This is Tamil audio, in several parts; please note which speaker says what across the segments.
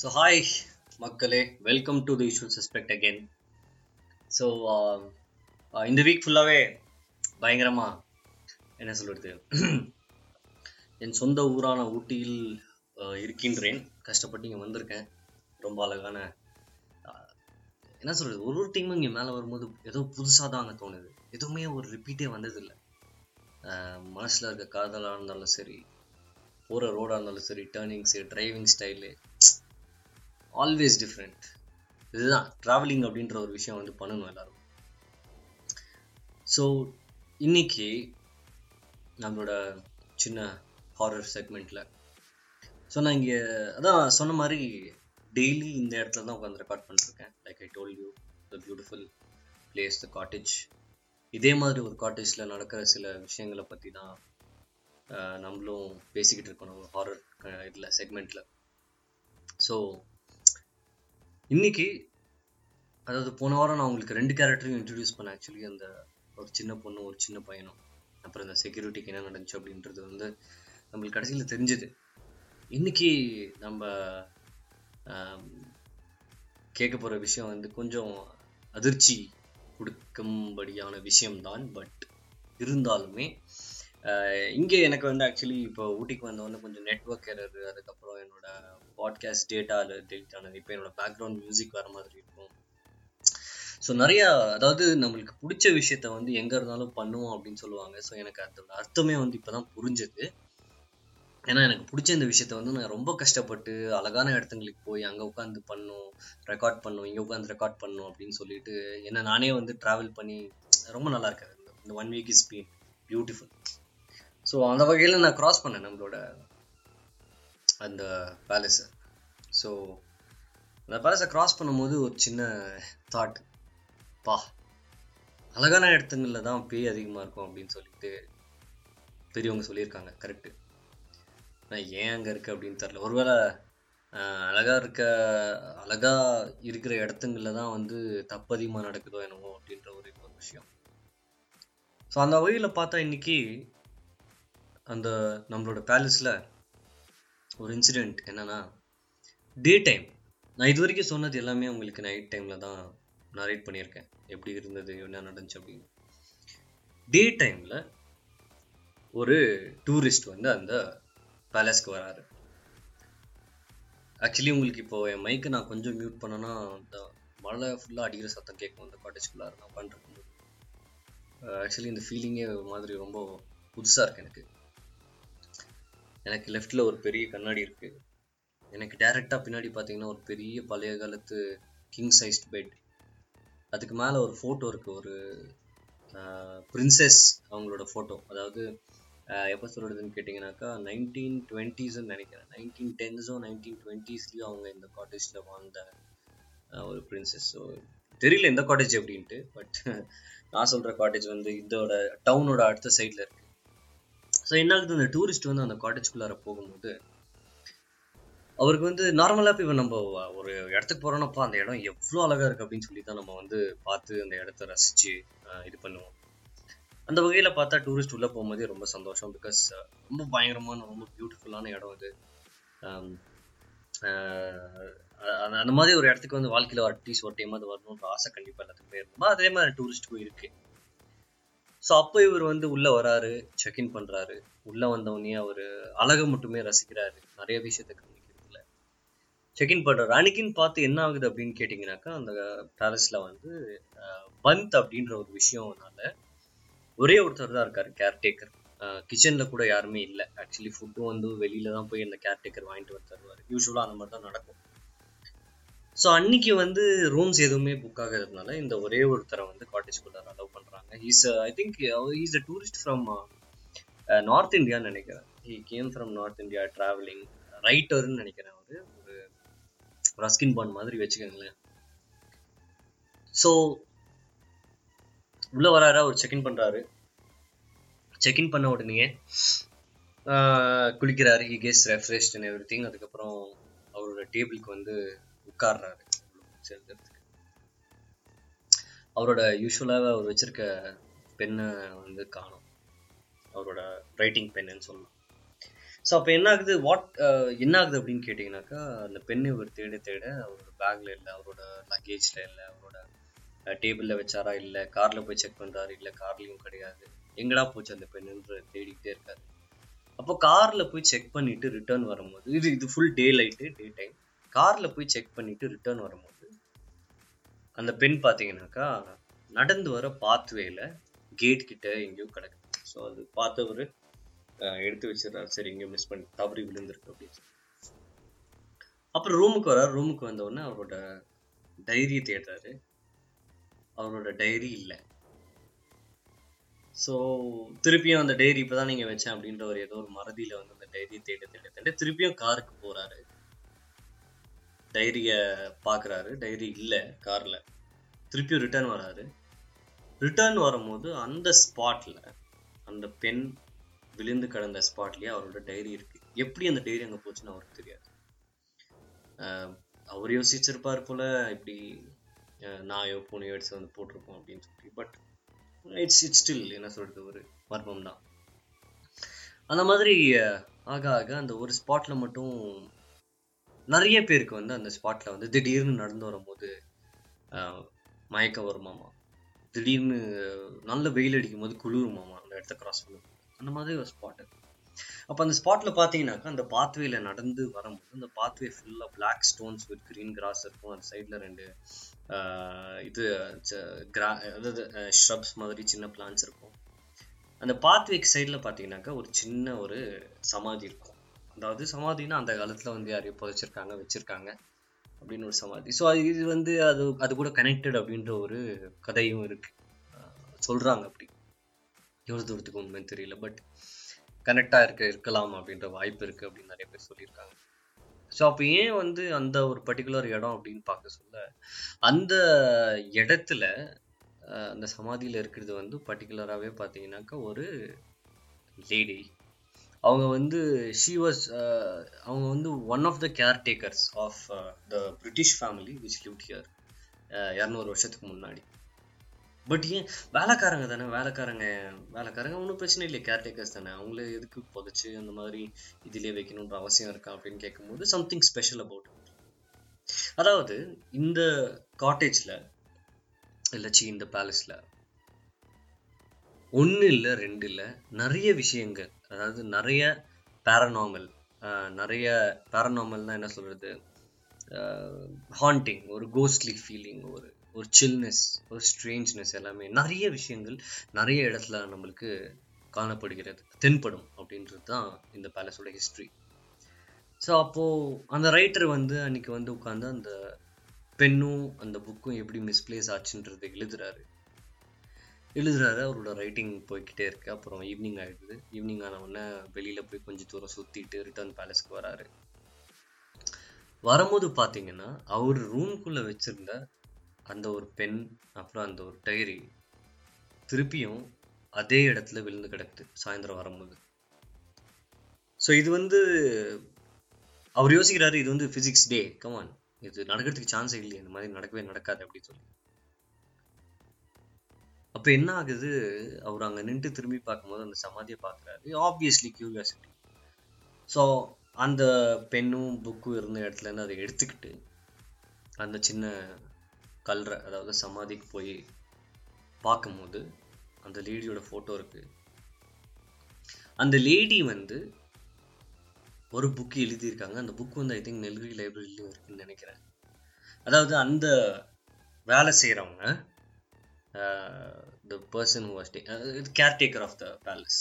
Speaker 1: ஸோ ஹாய் மக்களே. Welcome to the issue suspect again so இந்த வீக் ஃபுல்லாகவே பயங்கரமாக என்ன சொல்கிறது என் சொந்த ஊரான ஊட்டியில் uh, இருக்கின்றேன். கஷ்டப்பட்டு இங்கே வந்திருக்கேன். ரொம்ப அழகான uh, என்ன சொல்கிறது ஒரு ஒரு டைமும் இங்கே மேலே வரும்போது ஏதோ புதுசாக தான் அங்கே தோணுது. எதுவுமே ஒரு ரிப்பீட்டே வந்ததில்லை. Uh, மனசில் இருக்க காதலாக இருந்தாலும் சரி போகிற ரோடாக இருந்தாலும் சரி turnings driving style always different இதுதான் ட்ராவலிங் அப்படின்ற ஒரு விஷயம் வந்து பண்ணணும் எல்லாரும். ஸோ இன்னைக்கு நம்மளோட சின்ன ஹாரர் செக்மெண்ட்டில் ஸோ நான் இங்கே அதான் சொன்ன மாதிரி டெய்லி இந்த இடத்துல தான் உட்காந்து ரெக்கார்ட் பண்ணிருக்கேன். Like I told you the beautiful place the cottage இதே மாதிரி ஒரு காட்டேஜில் நடக்கிற சில விஷயங்களை பற்றி தான் நம்மளும் பேசிக்கிட்டு இருக்கணும் ஹாரர் இதில் செக்மெண்ட்டில் ஸோ இன்னைக்கு அதாவது போன வாரம் நான் உங்களுக்கு ரெண்டு கேரக்டரையும் இன்ட்ரடியூஸ் பண்ணேன். ஆக்சுவலி அந்த ஒரு சின்ன பொண்ணு ஒரு சின்ன பையனும். அப்புறம் இந்த செக்யூரிட்டிக்கு என்ன நடந்துச்சு அப்படின்றது வந்து நம்மளுக்கு கடைசியில் தெரிஞ்சது. இன்னைக்கு நம்ம கேட்க போகிற விஷயம் வந்து கொஞ்சம் அதிர்ச்சி கொடுக்கும்படியான விஷயம்தான். பட் இருந்தாலுமே இங்கே எனக்கு வந்து ஆக்சுவலி இப்போ ஊட்டிக்கு வந்தவொடனே கொஞ்சம் நெட்ஒர்க் எரர் அதுக்கப்புறம் என்னோட பாட்காஸ்ட் டேட்டா டேட் ஆனது இப்போ என்னோட பேக்ரவுண்ட் மியூசிக் வர மாதிரி இருக்கும். ஸோ நிறையா அதாவது நம்மளுக்கு பிடிச்ச விஷயத்த வந்து எங்கே இருந்தாலும் பண்ணுவோம் அப்படின்னு சொல்லுவாங்க. ஸோ எனக்கு அதோட அர்த்தமே வந்து இப்போ தான் புரிஞ்சுது. ஏன்னா எனக்கு பிடிச்ச இந்த விஷயத்த வந்து நான் ரொம்ப கஷ்டப்பட்டு அழகான இடத்துங்களுக்கு போய் அங்கே உட்காந்து பண்ணும் ரெக்கார்ட் பண்ணும் இங்கே உட்காந்து ரெக்கார்ட் பண்ணும் அப்படின்னு சொல்லிட்டு என்ன நானே வந்து ட்ராவல் பண்ணி ரொம்ப நல்லா இருக்காது இந்த one week is been beautiful so அந்த வகையில் நான் கிராஸ் பண்ணேன் நம்மளோட அந்த பேலஸை ஸோ அந்த பேலஸை கிராஸ் பண்ணும்போது ஒரு சின்ன தாட் பா அழகான இடத்துங்களில் தான் பேய் அதிகமாக இருக்கும் அப்படின்னு சொல்லிட்டு பெரியவங்க சொல்லியிருக்காங்க கரெக்டு நான் ஏன் அங்கே இருக்கு அப்படின்னு தெரில ஒருவேளை அழகாக இருக்க அழகா இருக்கிற இடத்துங்களில் தான் வந்து தப்பு அதிகமாக நடக்குதோ என்னவோ அப்படின்ற ஒரு ஒரு விஷயம். ஸோ அந்த வகையில் பார்த்தா இன்னைக்கு அந்த நம்மளோட பேலஸில் ஒரு இன்சிடெண்ட் என்னன்னா டே டைம் நான் இது வரைக்கும் சொன்னது எல்லாமே உங்களுக்கு நைட் டைமில் தான் நரேட் பண்ணியிருக்கேன். எப்படி இருந்தது என்ன நடந்துச்சு அப்படின்னு. டே டைமில் ஒரு டூரிஸ்ட் வந்து அந்த பேலஸ்க்கு வராரு. ஆக்சுவலி உங்களுக்கு இப்போ என் மைக்கை நான் கொஞ்சம் மியூட் பண்ணேன்னா அந்த மழை ஃபுல்லாக அடிக்கிற சத்தம் கேட்கும். அந்த காட்டேஜ்குள்ளார நான் பண்ணுறது ஆக்சுவலி uh, இந்த ஃபீலிங்கே மாதிரி ரொம்ப புதுசாக இருக்குது எனக்கு. எனக்கு லெஃப்டில் ஒரு பெரிய கண்ணாடி இருக்குது எனக்கு டேரெக்டாக பின்னாடி பார்த்தீங்கன்னா ஒரு பெரிய பழைய காலத்து கிங் சைஸ்ட் பெட் அதுக்கு மேலே ஒரு ஃபோட்டோ இருக்குது ஒரு பிரின்சஸ் அவங்களோட ஃபோட்டோ அதாவது எப்போ சொல்கிறதுன்னு கேட்டிங்கனாக்கா நைன்டீன் டுவெண்ட்டீஸ்ன்னு நினைக்கிறேன். நைன்டீன் டென்ஸோ நைன்டீன் டுவெண்ட்டீஸ்லேயும் அவங்க இந்த காட்டேஜில் வாழ்ந்த ஒரு பிரின்சஸ் ஸோ தெரியல எந்த காட்டேஜ் அப்படின்ட்டு பட் நான் சொல்கிற காட்டேஜ் வந்து இதோட டவுனோட அடுத்த சைடில் இருக்குது ஸோ என்ன ஆகுது? அந்த டூரிஸ்ட் வந்து அந்த காட்டேஜ்குள்ளார போகும்போது அவருக்கு வந்து நார்மலாக இப்போ நம்ம ஒரு இடத்துக்கு போகிறோம்னப்பா அந்த இடம் எவ்வளோ அழகாக இருக்குது அப்படின்னு சொல்லி தான் நம்ம வந்து பார்த்து அந்த இடத்த ரசித்து இது பண்ணுவோம். அந்த வகையில் பார்த்தா டூரிஸ்ட் உள்ளே போகும்போதே ரொம்ப சந்தோஷம். பிகாஸ் ரொம்ப பயங்கரமான ரொம்ப பியூட்டிஃபுல்லான இடம் அது. அந்த அந்த மாதிரி ஒரு இடத்துக்கு வந்து வாழ்க்கையில் அட்லீஸ்ட் ஒரு டைம் அது வரணுன்ற ஆசை கண்டிப்பாக எல்லாத்துக்குமே இருக்கும். அதே மாதிரி டூரிஸ்ட்டுக்கும் இருக்கு. ஸோ அப்போ இவர் வந்து உள்ள வராரு செக்இன் பண்றாரு. உள்ள வந்தவொடனே அவர் அழகை மட்டுமே ரசிக்கிறாரு. நிறைய விஷயத்தை கவனிக்கிறதுல. செக்இன் பண்றாரு. அன்னைக்குன்னு பார்த்து என்ன ஆகுது அப்படின்னு கேட்டிங்கனாக்கா அந்த பேலஸ்ல வந்து பந்த் அப்படின்ற ஒரு விஷயம்னால ஒரே ஒருத்தர் தான் இருக்காரு கேர்டேக்கர் கிச்சனில் கூட யாருமே இல்லை. ஆக்சுவலி ஃபுட்டும் வந்து வெளியில தான் போய் அந்த கேர்டேக்கர் வாங்கிட்டு வந்து தருவார். யூஸ்வலாக அந்த மாதிரி தான் நடக்கும். ஸோ அன்னைக்கு வந்து ரூம்ஸ் எதுவுமே புக் ஆகிறதுனால இந்த ஒரே ஒருத்தரை வந்து காட்டேஜ்குள்ளார அலோவ் பண்ணுறாங்க is I think is a tourist from north இந்தியான்னு நினைக்கிறேன். He came from north India travelling ரைட்டர்னு நினைக்கிறேன் அவர். ஒரு ரஸ்கின் பாண்ட் மாதிரி வச்சுக்கோங்களேன். ஸோ உள்ளே வராரு அவர் செக்இன் பண்ணுறாரு செக்இன் பண்ண உடனே uh, குளிக்கிறாரு. He guess refreshed and everything அதுக்கப்புறம் அவரோட டேபிளுக்கு வந்து உட்கார்றாரு. சேர்ந்ததுக்கு அவரோட யூஸ்வலாக அவர் வச்சிருக்க பெண்ணை வந்து காணும். அவரோட ரைட்டிங் பெண்ணுன்னு சொல்லலாம். ஸோ அப்போ என்ன ஆகுது வாட் என்ன ஆகுது அப்படின்னு கேட்டிங்கனாக்கா அந்த பெண்ணை இவர் தேட தேட அவரோட பேக்கில் இல்லை அவரோட லக்கேஜில் இல்லை அவரோட டேபிளில் வச்சாரா இல்லை காரில் போய் செக் பண்ணுறாரு இல்லை கார்லேயும் கிடையாது. எங்கடா போச்சு அந்த பெண்ணுன்ற தேடிக்கிட்டே இருக்காரு. அப்போ காரில் போய் செக் பண்ணிட்டு ரிட்டர்ன் வரும்போது இது இது full day light day time காரில் போய் செக் பண்ணிட்டு ரிட்டர்ன் வரும்போது அந்த பெண் பார்த்தீங்கன்னாக்கா நடந்து வர பாத்வேயில் கேட் கிட்ட எங்கேயோ கிடக்கு. ஸோ அது பார்த்தவர் எடுத்து வச்சிடறாரு. சரி எங்கேயோ மிஸ் பண்ணி தவறி விழுந்திருக்கு அப்படின்னு சொல்லி. அப்புறம் ரூமுக்கு வர்றாரு. ரூமுக்கு வந்தவுடனே அவரோட டைரியை தேடுறாரு. அவரோட டைரி இல்லை. ஸோ திருப்பியும் அந்த டைரி இப்போதான் நீங்கள் வச்சேன் அப்படின்ற ஒரு ஏதோ ஒரு மறதியில் வந்து அந்த டைரியை தேட தேட தேட திருப்பியும் காருக்கு போகிறாரு டைரியை பார்க்குறாரு. டைரி இல்லை காரில். திருப்பியும் ரிட்டர்ன் வராரு. ரிட்டர்ன் வரும்போது அந்த ஸ்பாட்டில் அந்த பெண் விழுந்து கிடந்த ஸ்பாட்லேயே அவரோட டைரி இருக்குது எப்படி அந்த டைரி அங்கே போச்சுன்னு அவருக்கு தெரியாது. அவர் யோசிச்சிருப்பார் போல் இப்படி நாயோ பூனையோ எடுத்து வந்து போட்டிருப்போம் அப்படின்னு சொல்லி. பட் இட்ஸ் இட்ஸ் ஸ்டில் என்ன சொல்கிறது ஒரு மர்மம் தான் அந்த மாதிரி ஆக ஆக அந்த ஒரு ஸ்பாட்டில் மட்டும் நிறைய பேருக்கு வந்து அந்த ஸ்பாட்ல வந்து திடீர்னு நடந்து வரும்போது மயக்கம் வருமாமா திடீர்னு நல்ல வெயில் அடிக்கும் போது குளிருமாமா அந்த இடத்த கிராஸ் பண்ணும் அந்த மாதிரி ஒரு ஸ்பாட் அப்போ அந்த ஸ்பாட்ல பார்த்தீங்கன்னாக்கா அந்த பாத்வேல நடந்து வரும்போது அந்த பாத்வே ஃபுல்லாக black stones with green grass இருக்கும். அந்த சைடில் ரெண்டு இது கிரா அதாவது ஷ்ரப்ஸ் மாதிரி சின்ன பிளான்ஸ் இருக்கும். அந்த பாத்வேக்கு சைடில் பார்த்தீங்கன்னாக்கா ஒரு சின்ன ஒரு சமாதி இருக்கும். அதாவது சமாதினா அந்த காலத்தில் வந்து யாரையும் புதைச்சிருக்காங்க வச்சுருக்காங்க அப்படின்னு ஒரு சமாதி. ஸோ அது இது வந்து அது அது கூட கனெக்டட் அப்படின்ற ஒரு கதையும் இருக்குது சொல்கிறாங்க அப்படி. எவ்வளோ தூரத்துக்கு உண்மை தெரியல பட் கனெக்டாக இருக்க இருக்கலாம் அப்படின்ற வாய்ப்பு இருக்குது அப்படின்னு நிறைய பேர் சொல்லியிருக்காங்க. ஸோ அப்போ ஏன் வந்து அந்த ஒரு பர்டிகுலர் இடம் அப்படின்னு பார்க்க சொல்ல அந்த இடத்துல அந்த சமாதியில் இருக்கிறது வந்து பர்டிகுலராகவே பார்த்தீங்கன்னாக்கா ஒரு லேடி அவங்க வந்து ஷீ வாஸ் uh, அவங்க வந்து one of the caretakers of the British family which live here இரநூறு வருஷத்துக்கு முன்னாடி. பட் ஏன் வேலைக்காரங்க தானே வேலைக்காரங்க வேலைக்காரங்க ஒன்றும் பிரச்சனை இல்லை கேர்டேக்கர்ஸ் தானே. அவங்கள எதுக்கு புதைச்சி அந்த மாதிரி இதிலே வைக்கணுன்ற அவசியம் இருக்கா அப்படின்னு கேட்கும்போது சம்திங் ஸ்பெஷல் அபவுட் அதாவது இந்த காட்டேஜ்ல இல்லச்சி இந்த பேலஸில் ஒன்று இல்லை ரெண்டு இல்லை நிறைய விஷயங்கள். அதாவது நிறைய பேரனாமல் நிறைய பேரனாமல்னா என்ன சொல்கிறது ஹாண்டிங் ஒரு கோஸ்ட்லி ஃபீலிங் ஒரு ஒரு சில்னஸ் ஒரு ஸ்ட்ரேஞ்ச்னஸ் எல்லாமே நிறைய விஷயங்கள் நிறைய இடத்துல நம்மளுக்கு காணப்படுகிறது தென்படும் அப்படின்றது தான் இந்த பேலஸோட ஹிஸ்ட்ரி ஸோ அப்போது அந்த ரைட்டர் வந்து அன்றைக்கி வந்து உட்காந்து அந்த பெண்ணும் அந்த புக்கும் எப்படி மிஸ்பிளேஸ் ஆச்சுன்றதை எழுதுறாரு. எழுதுறாரு அவரோட ரைட்டிங் போய்கிட்டே இருக்கு. அப்புறம் ஈவினிங் ஆகிடுது ஈவினிங் ஆன உடனே வெளியில் போய் கொஞ்சம் தூரம் சுற்றிட்டு ரிட்டர்ன் பேலஸ்க்கு வராரு. வரும்போது பார்த்தீங்கன்னா அவர் ரூம்குள்ளே வச்சிருந்த அந்த ஒரு பென் அப்புறம் அந்த ஒரு டைரி திருப்பியும் அதே இடத்துல விழுந்து கிடக்குது சாயந்தரம் வரும்போது. ஸோ இது வந்து அவர் யோசிக்கிறாரு இது வந்து ஃபிசிக்ஸ் டே கமான் இது நடக்கிறதுக்கு சான்ஸ் இல்லையே. இந்த மாதிரி நடக்கவே நடக்காது அப்படின்னு சொல்லி. அப்போ என்ன ஆகுது? அவர் அங்கே நின்று திரும்பி பார்க்கும்போது அந்த சமாதியை பார்க்குறாரு. ஆப்வியஸ்லி கியூரியாசிட்டி ஸோ அந்த பெண்ணும் புக்கும் இருந்த இடத்துலேருந்து அதை எடுத்துக்கிட்டு அந்த சின்ன கல்ற அதாவது சமாதிக்கு போய் பார்க்கும்போது அந்த லேடியோட ஃபோட்டோ இருக்குது அந்த லேடி வந்து ஒரு புக்கு எழுதியிருக்காங்க. அந்த புக் வந்து ஐ திங்க் நெல்கிரி லைப்ரரியிலும் இருக்குன்னு நினைக்கிறேன். அதாவது அந்த வேலை செய்கிறவங்க the person who was caretaker of the palace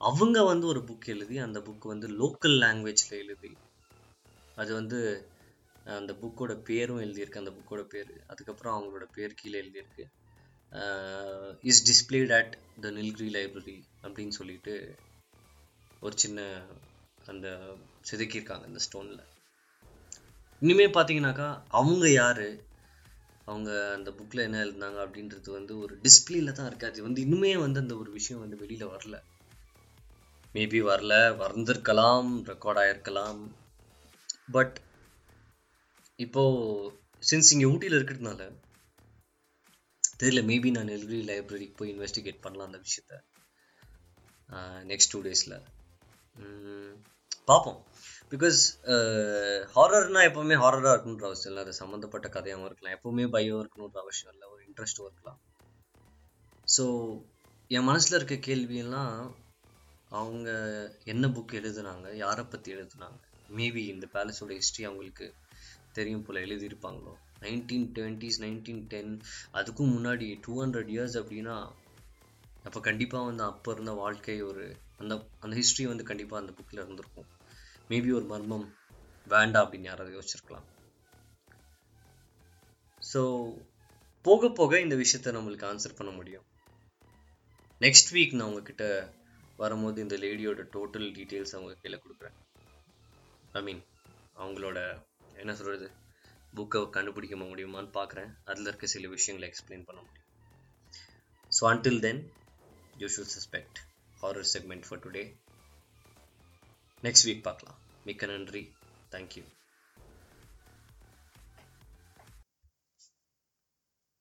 Speaker 1: அவங்க வந்து ஒரு புக் எழுதி அந்த புக் வந்து லோக்கல் லாங்குவேஜில் எழுதி அது வந்து அந்த புக்கோட பேரும் எழுதியிருக்கு அந்த புக்கோட பேர். அதுக்கப்புறம் அவங்களோட பேர் கீழே எழுதியிருக்கு. Is displayed at the Nilgiri library அப்படின்னு சொல்லிட்டு ஒரு சின்ன அந்த செதுக்கியிருக்காங்க அந்த ஸ்டோனில் இனிமே பார்த்தீங்கன்னாக்கா அவங்க யார்? அவங்க அந்த புக்கில் என்ன எழுதினாங்க அப்படின்றது வந்து ஒரு டிஸ்பிளேல தான் இருக்கு. அது வந்து இன்னுமே வந்து அந்த ஒரு விஷயம் வந்து வெளியில வரல. மேபி வரல வந்திருக்கலாம் ரெக்கார்ட் ஆகிருக்கலாம் பட் இப்போ சின்ஸ் இங்கே ஊட்டியில் இருக்கிறதுனால தெரியல மேபி நான் நெல்கிரி லைப்ரரிக்கு போய் இன்வெஸ்டிகேட் பண்ணலாம் அந்த விஷயத்த. நெக்ஸ்ட் டூ டேஸில் பார்ப்போம். பிகாஸ் ஹாரர்னா uh, எப்போவுமே ஹாரராக இருக்கணுன்ற அவசியம் இல்லை. அது சம்மந்தப்பட்ட கதையாகவும் இருக்கலாம். எப்போவுமே பயோ இருக்கணுன்ற அவசியம் இல்லை. ஒரு இன்ட்ரெஸ்ட்டும் இருக்கலாம். ஸோ என் மனசில் இருக்க கேள்வியெல்லாம் அவங்க என்ன புக் எழுதுனாங்க யாரை பற்றி எழுதுனாங்க? மேபி இந்த பேலஸோட ஹிஸ்ட்ரி அவங்களுக்கு தெரியும் போல் எழுதியிருப்பாங்களோ? நைன்டீன் டுவெண்ட்டிஸ் நைன்டீன் டென் அதுக்கும் முன்னாடி டூ ஹண்ட்ரட் இயர்ஸ் அப்படின்னா அப்போ கண்டிப்பாக வந்து அப்போ இருந்த வாழ்க்கை ஒரு அந்த அந்த ஹிஸ்ட்ரி வந்து கண்டிப்பாக அந்த புக்கில் இருந்திருக்கும். மேபி ஒரு மர்மம். வேண்டாம் அப்படின்னு யாராவது யோசிச்சிருக்கலாம். ஸோ போக போக இந்த விஷயத்த நம்மளுக்கு ஆன்சர் பண்ண முடியும். நெக்ஸ்ட் வீக் நான் உங்ககிட்ட வரும்போது இந்த லேடியோட டோட்டல் டீட்டெயில்ஸ் அவங்க கீழே கொடுக்குறேன். ஐ மீன் அவங்களோட என்ன சொல்கிறது புக்கை கண்டுபிடிக்க முடியுமான்னு பார்க்குறேன் அதில் இருக்க சில விஷயங்களை எக்ஸ்பிளைன் பண்ண முடியும். So until then you should suspect horror segment for today next week பார்க்கலாம் மிக்க நன்றி தேங்க்யூ